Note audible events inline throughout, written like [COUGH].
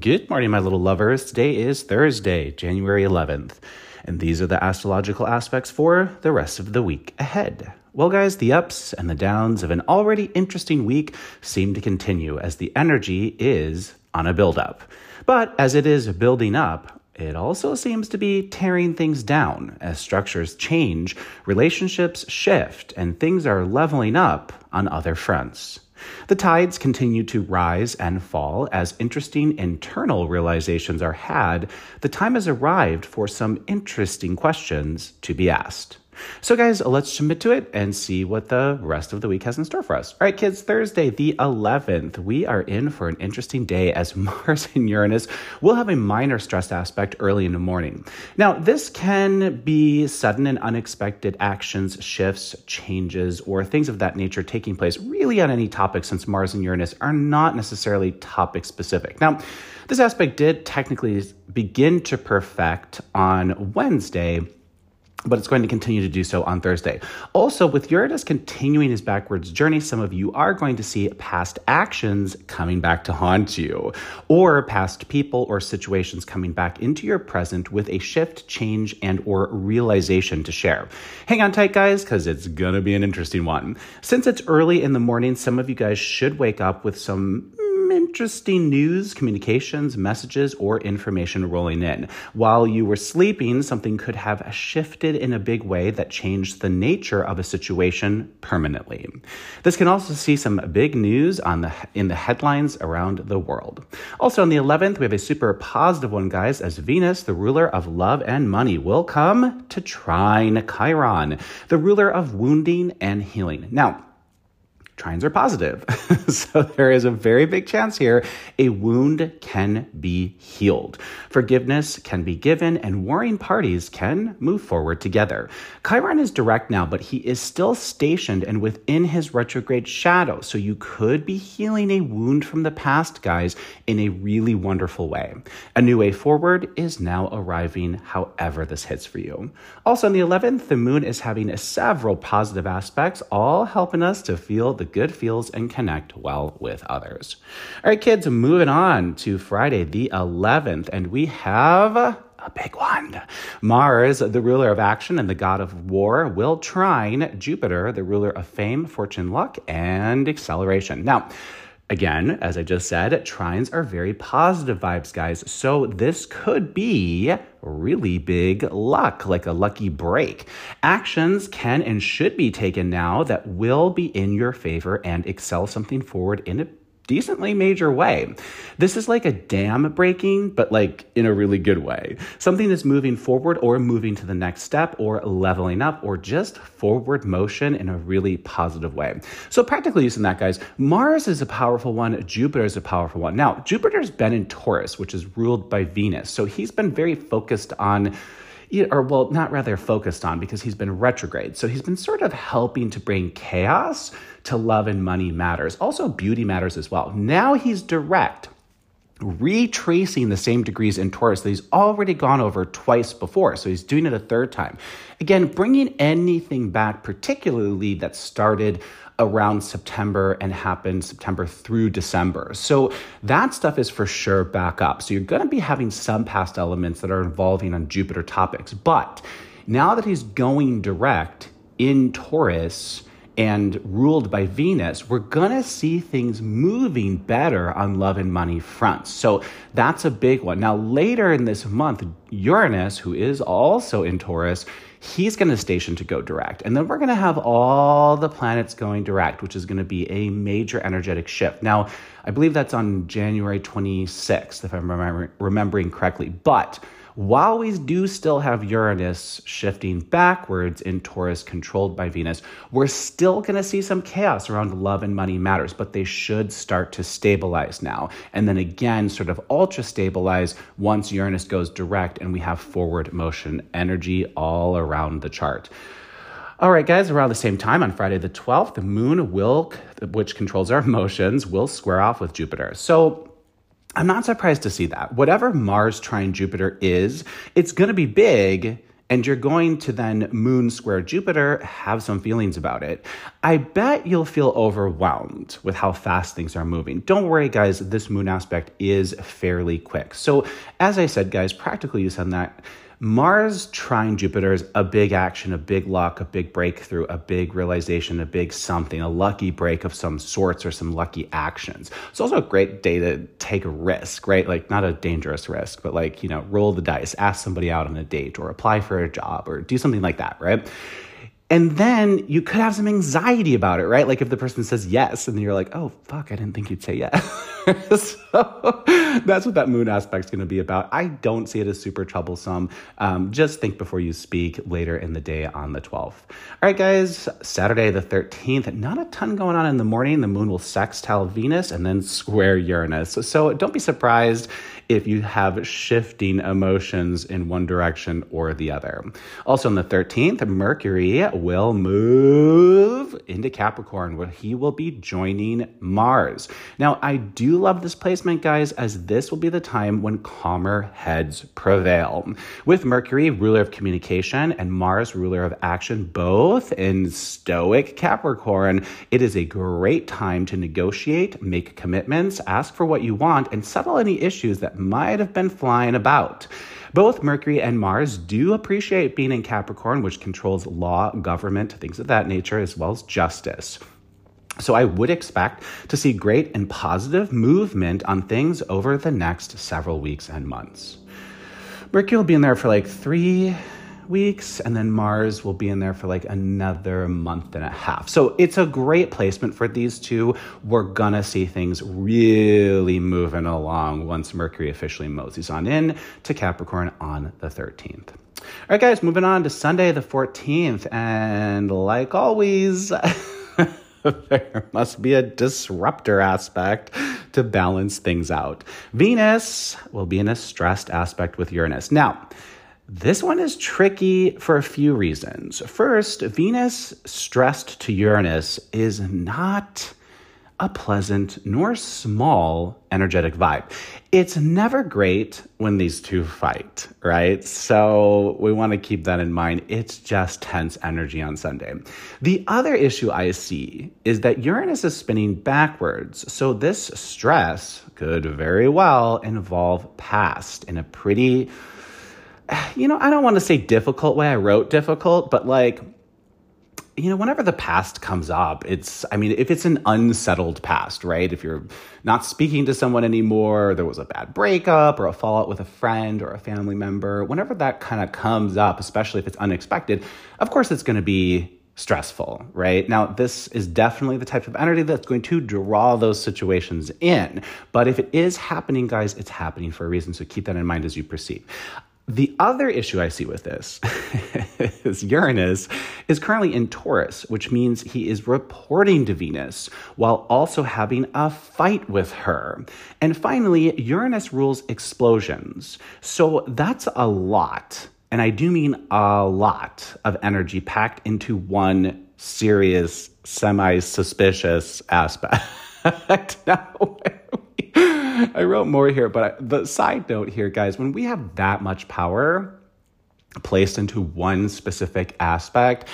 Good morning, my little lovers. Today is Thursday, January 11th, and these are the astrological aspects for the rest of the week ahead. Well, guys, the ups and the downs of an already interesting week seem to continue as the energy is on a build-up. But as it is building up, it also seems to be tearing things down as structures change, relationships shift, and things are leveling up on other fronts. The tides continue to rise and fall as interesting internal realizations are had. The time has arrived for some interesting questions to be asked. So, guys, let's submit to it and see what the rest of the week has in store for us. All right, kids, Thursday, the 11th, we are in for an interesting day as [LAUGHS] Mars and Uranus will have a minor stress aspect early in the morning. Now, this can be sudden and unexpected actions, shifts, changes, or things of that nature taking place really on any topic since Mars and Uranus are not necessarily topic specific. Now, this aspect did technically begin to perfect on Wednesday but it's going to continue to do so on Thursday. Also, with Uranus continuing his backwards journey, some of you are going to see past actions coming back to haunt you, or past people or situations coming back into your present with a shift, change, and or realization to share. Hang on tight, guys, because it's gonna be an interesting one. Since it's early in the morning, some of you guys should wake up with some interesting news, communications, messages, or information rolling in. While you were sleeping, something could have shifted in a big way that changed the nature of a situation permanently. This can also see some big news on the in the headlines around the world. Also on the 11th, we have a super positive one, guys, as Venus, the ruler of love and money, will come to trine Chiron, the ruler of wounding and healing. Now, trines are positive. [LAUGHS] so there is a very big chance here a wound can be healed. Forgiveness can be given, and warring parties can move forward together. Chiron is direct now, but he is still stationed and within his retrograde shadow. So you could be healing a wound from the past, guys, in a really wonderful way. A new way forward is now arriving, however, this hits for you. Also, on the 11th, the moon is having several positive aspects, all helping us to feel the good feels and connect well with others. All right, kids, moving on to Friday the 11th, and we have a big one. Mars, the ruler of action and the god of war, will trine Jupiter, the ruler of fame, fortune, luck, and acceleration. Now, Again, as I just said, trines are very positive vibes, guys. So this could be really big luck, like a lucky break. Actions can and should be taken now that will be in your favor and excel something forward in a decently major way. This is like a dam breaking, but like in a really good way. Something that's moving forward or moving to the next step or leveling up or just forward motion in a really positive way. So practically using that, guys, Mars is a powerful one. Jupiter is a powerful one. Now, Jupiter's been in Taurus, which is ruled by Venus. So he's been very focused on or well, not rather focused on because he's been retrograde. So he's been sort of helping to bring chaos to love and money matters. Also, beauty matters as well. Now he's direct retracing the same degrees in Taurus that he's already gone over twice before. So he's doing it a third time. Again, bringing anything back, particularly that started around September and happened September through December. So that stuff is for sure back up. So you're going to be having some past elements that are involving on Jupiter topics. But now that he's going direct in Taurus, and ruled by Venus, we're gonna see things moving better on love and money fronts. So that's a big one. Now, later in this month, Uranus, who is also in Taurus, he's going to station to go direct. And then we're going to have all the planets going direct, which is going to be a major energetic shift. Now, I believe that's on January 26th, if I'm remember- remembering correctly. But while we do still have Uranus shifting backwards in Taurus, controlled by Venus, we're still going to see some chaos around love and money matters, but they should start to stabilize now. And then again, sort of ultra stabilize once Uranus goes direct and we have forward motion energy all around the chart. All right, guys, around the same time on Friday the 12th, the moon will, which controls our [LAUGHS] emotions, will square off with Jupiter. So I'm not surprised to see that. Whatever Mars trine Jupiter is, it's going to be big and you're going to then moon square Jupiter, have some feelings about it. I bet you'll feel overwhelmed with how fast things are moving. Don't worry, guys, this moon aspect is fairly quick. So, as I said, guys, practical use on that Mars trine Jupiter is a big action, a big luck, a big breakthrough, a big realization, a big something, a lucky break of some sorts or some lucky actions. It's also a great day to take a risk, right? Like not a dangerous risk, but like, you know, roll the dice, ask somebody out on a date or apply for a job or do something like that, right? And then you could have some anxiety about it, right? Like if the person says yes, and then you're like, oh, fuck, I didn't think you'd say yes. [LAUGHS] [LAUGHS] so that's what that moon aspect's gonna be about. I don't see it as super troublesome. Um, just think before you speak later in the day on the 12th. All right, guys, Saturday the 13th, not a ton going on in the morning. The moon will sextile Venus and then square Uranus. So don't be surprised if you have shifting emotions in one direction or the other. Also on the 13th, Mercury will move into Capricorn where he will be joining Mars. Now, I do love this placement, guys, as this will be the time when calmer heads prevail. With Mercury, ruler of communication, and Mars, ruler of action, both in stoic Capricorn, it is a great time to negotiate, make commitments, ask for what you want, and settle any issues that might have been flying about. Both Mercury and Mars do appreciate being in Capricorn, which controls law, government, things of that nature, as well as justice. So I would expect to see great and positive movement on things over the next several weeks and months. Mercury will be in there for like three weeks, and then Mars will be in there for like another month and a half. So it's a great placement for these two. We're gonna see things really moving along once Mercury officially moseys on in to Capricorn on the 13th. All right, guys, moving on to Sunday the 14th. And like always, [LAUGHS] [LAUGHS] there must be a disruptor aspect to balance things out. Venus will be in a stressed aspect with Uranus. Now, this one is tricky for a few reasons. First, Venus stressed to Uranus is not a pleasant nor small energetic vibe. It's never great when these two fight, right? So we want to keep that in mind. It's just tense energy on Sunday. The other issue I see is that Uranus is spinning backwards. So this stress could very well involve past in a pretty you know, I don't want to say difficult way. I wrote difficult, but like, you know, whenever the past comes up, it's, I mean, if it's an unsettled past, right? If you're not speaking to someone anymore, there was a bad breakup or a fallout with a friend or a family member, whenever that kind of comes up, especially if it's unexpected, of course it's going to be stressful, right? Now, this is definitely the type of energy that's going to draw those situations in. But if it is happening, guys, it's happening for a reason. So keep that in mind as you proceed. The other issue I see with this [LAUGHS] is Uranus is currently in Taurus, which means he is reporting to Venus while also having a fight with her. And finally, Uranus rules explosions. So that's a lot, and I do mean a lot of energy packed into one serious, semi suspicious aspect. [LAUGHS] now, [LAUGHS] I wrote more here, but I, the side note here, guys, when we have that much power placed into one specific aspect,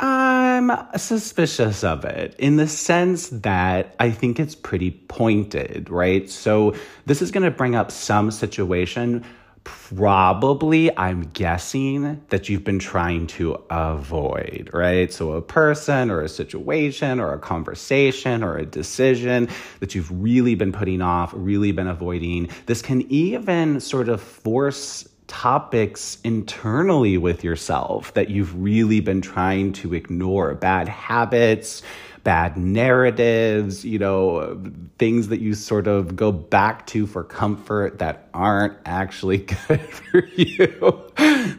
I'm suspicious of it in the sense that I think it's pretty pointed, right? So this is going to bring up some situation probably I'm guessing that you've been trying to avoid, right? So a person or a situation or a conversation or a decision that you've really been putting off, really been avoiding. This can even sort of force topics internally with yourself that you've really been trying to ignore, bad habits, bad narratives, you know, things that you sort of go back to for comfort that aren't actually [LAUGHS] good for you.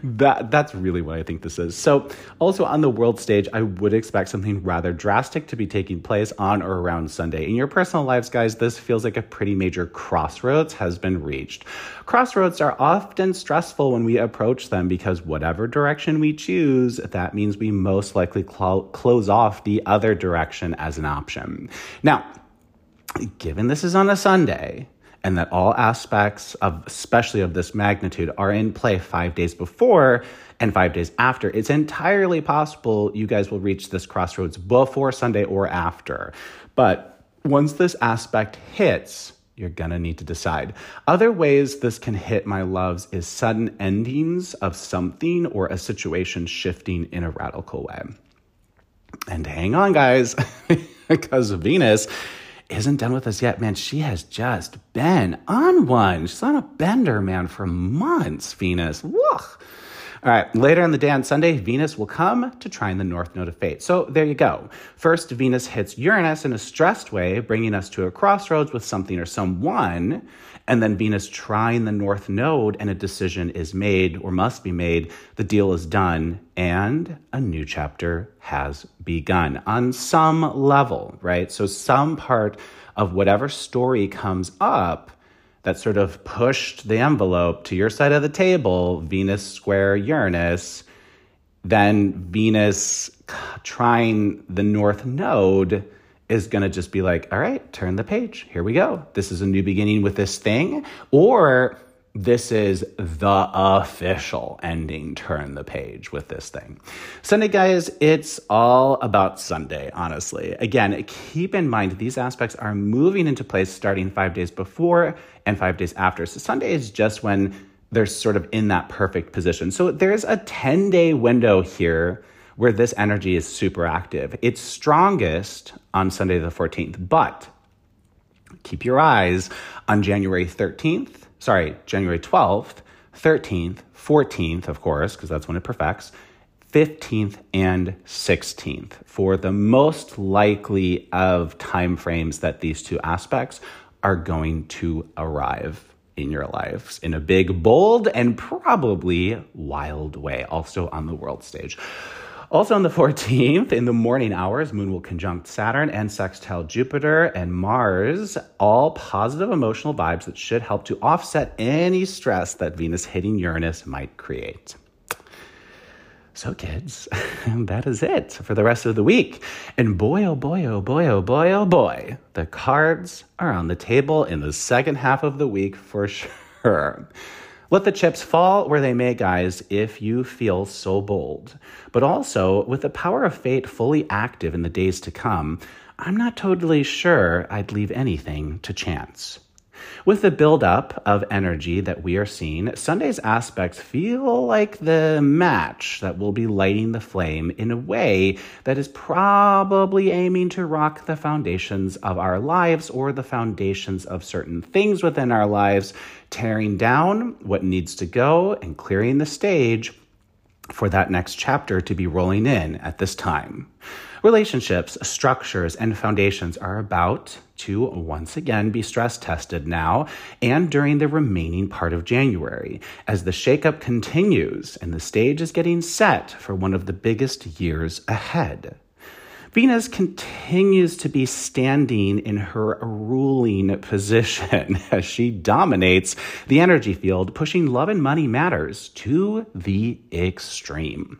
that that's really what I think this is. So, also on the world stage, I would expect something rather drastic to be taking place on or around Sunday. In your personal lives, guys, this feels like a pretty major crossroads has been reached. Crossroads are often stressful when we approach them because whatever direction we choose, that means we most likely cl- close off the other direction as an option. Now, given this is on a Sunday, and that all aspects of especially of this magnitude are in play 5 days before and five days after. It's entirely possible you guys will reach this crossroads before Sunday or after. But once this aspect hits, you're gonna need to decide. Other ways this can hit my loves is sudden endings of something or a situation shifting in a radical way. And hang on, guys, [LAUGHS] because Venus isn't done with us yet, man. She has just been on one. She's on a bender, man, for months, Venus. Whoa. All right, later in the day on Sunday, Venus will come to trine the north node of fate. So there you go. First, Venus hits Uranus in a stressed way, bringing us to a crossroads with something or someone. And then Venus trine the north node, and a decision is made or must be made. The deal is done, and a new chapter has begun on some level, right? So, some part of whatever story comes up that sort of pushed the envelope to your side of the table, Venus square Uranus, then Venus trine the north node is going to just be like, all right, turn the page. Here we go. This is a new beginning with this thing. Or this is the official ending. Turn the page with this thing. Sunday, guys, it's all about Sunday, honestly. Again, keep in mind these aspects are moving into place starting five days before and five days after. So Sunday is just when they're sort of in that perfect position. So there's a 10 day window here where this energy is super active. It's strongest on Sunday the 14th, but keep your eyes on January 13th sorry, January 12th, 13th, 14th, of course, because that's when it perfects, 15th and 16th for the most likely of time frames that these two aspects are going to arrive in your lives in a big, bold, and probably wild way, also on the world stage. Also on the [LAUGHS] 14th, in the morning hours, Moon will conjunct Saturn and sextile Jupiter and Mars, all positive emotional vibes that should help to offset any stress that Venus hitting Uranus might create. So, kids, [LAUGHS] that is it for the rest of the week. And boy, oh boy, oh boy, oh boy, oh boy, the cards are on the table in the second half of the week for [LAUGHS] sure. Let the chips fall where they may, guys, if you feel so bold. But also, with the power of fate fully active in the days to come, I'm not totally sure I'd leave anything to chance. With the buildup of energy that we are seeing, Sunday's aspects feel like the match that will be lighting the flame in a way that is probably aiming to rock the foundations of our lives or the foundations of certain things within our lives tearing down what needs to go and clearing the stage for that next chapter to be rolling in at this time. Relationships, structures, and foundations are about to once again be stress tested now and during the remaining part of January as the shakeup continues and the stage is getting set for one of the biggest years ahead. Venus continues to be standing in her ruling position [LAUGHS] as she dominates the energy field, pushing love and money matters to the extreme.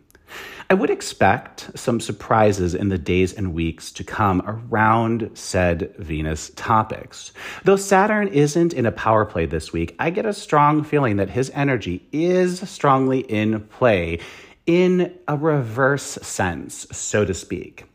I would expect some surprises in the days and weeks to come around said Venus topics. Though Saturn isn't in a power play this week, I get a strong feeling that his energy is strongly in play in a reverse sense, so to speak.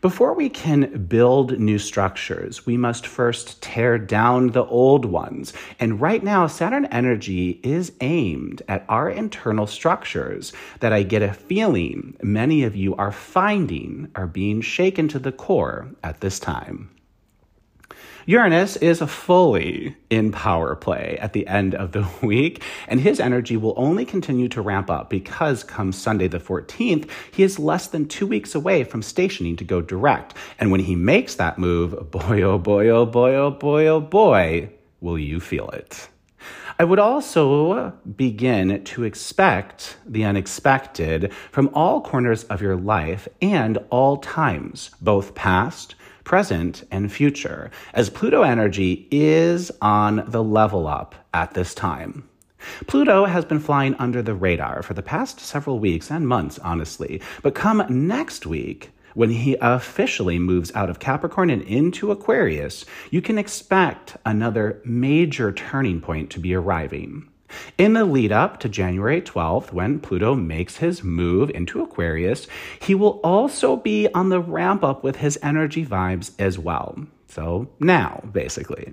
Before we can build new structures, we must first tear down the old ones. And right now, Saturn energy is aimed at our internal structures that I get a feeling many of you are finding are being shaken to the core at this time. Uranus is fully in power play at the end of the [LAUGHS] week, and his energy will only continue to ramp up because come Sunday the 14th, he is less than two weeks away from stationing to go direct. And when he makes that move, boy, oh boy, oh boy, oh boy, oh boy, will you feel it. I would also begin to expect the unexpected from all corners of your life and all times, both past, present, and future, as Pluto energy is on the level up at this time. Pluto has been flying under the radar for the past several weeks and months, honestly, but come next week, when he officially moves out of Capricorn and into Aquarius, you can expect another major turning point to be arriving. In the lead up to January 12th, when Pluto makes his move into Aquarius, he will also be on the ramp up with his energy vibes as well. So now, basically.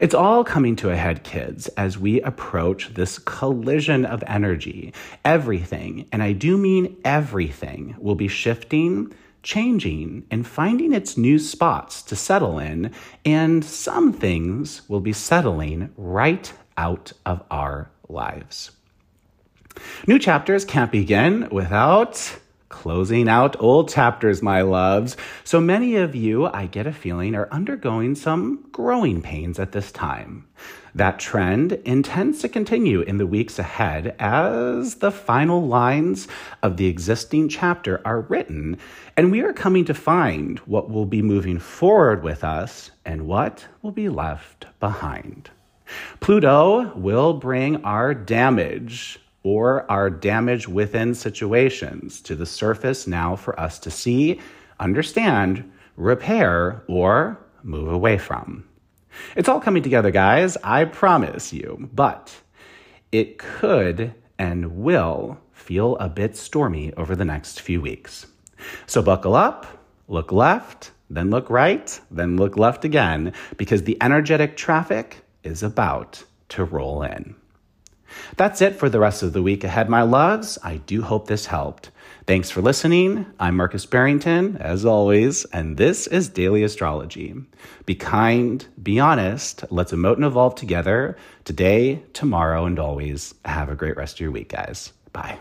It's all coming to a head, kids, as we approach this collision of energy. Everything, and I do mean everything, will be shifting changing and finding its new spots to settle in, and some things will be settling right out of our lives. New chapters can't begin without closing out old chapters, my loves. So many of you, I get a feeling, are undergoing some growing pains at this time. That trend intends to continue in the weeks ahead as the final lines of the existing chapter are written, and we are coming to find what will be moving forward with us and what will be left behind. Pluto will bring our damage or our damage within situations to the surface now for us to see, understand, repair, or move away from. It's all coming together, guys, I promise you. But it could and will feel a bit stormy over the next few weeks. So buckle up, look left, then look right, then look left again, because the energetic traffic is about to roll in. That's it for the rest of the week ahead, my loves. I do hope this helped. Thanks for listening. I'm Marcus Barrington, as always, and this is Daily Astrology. Be kind, be honest, let's emote and evolve together today, tomorrow, and always. Have a great rest of your week, guys. Bye.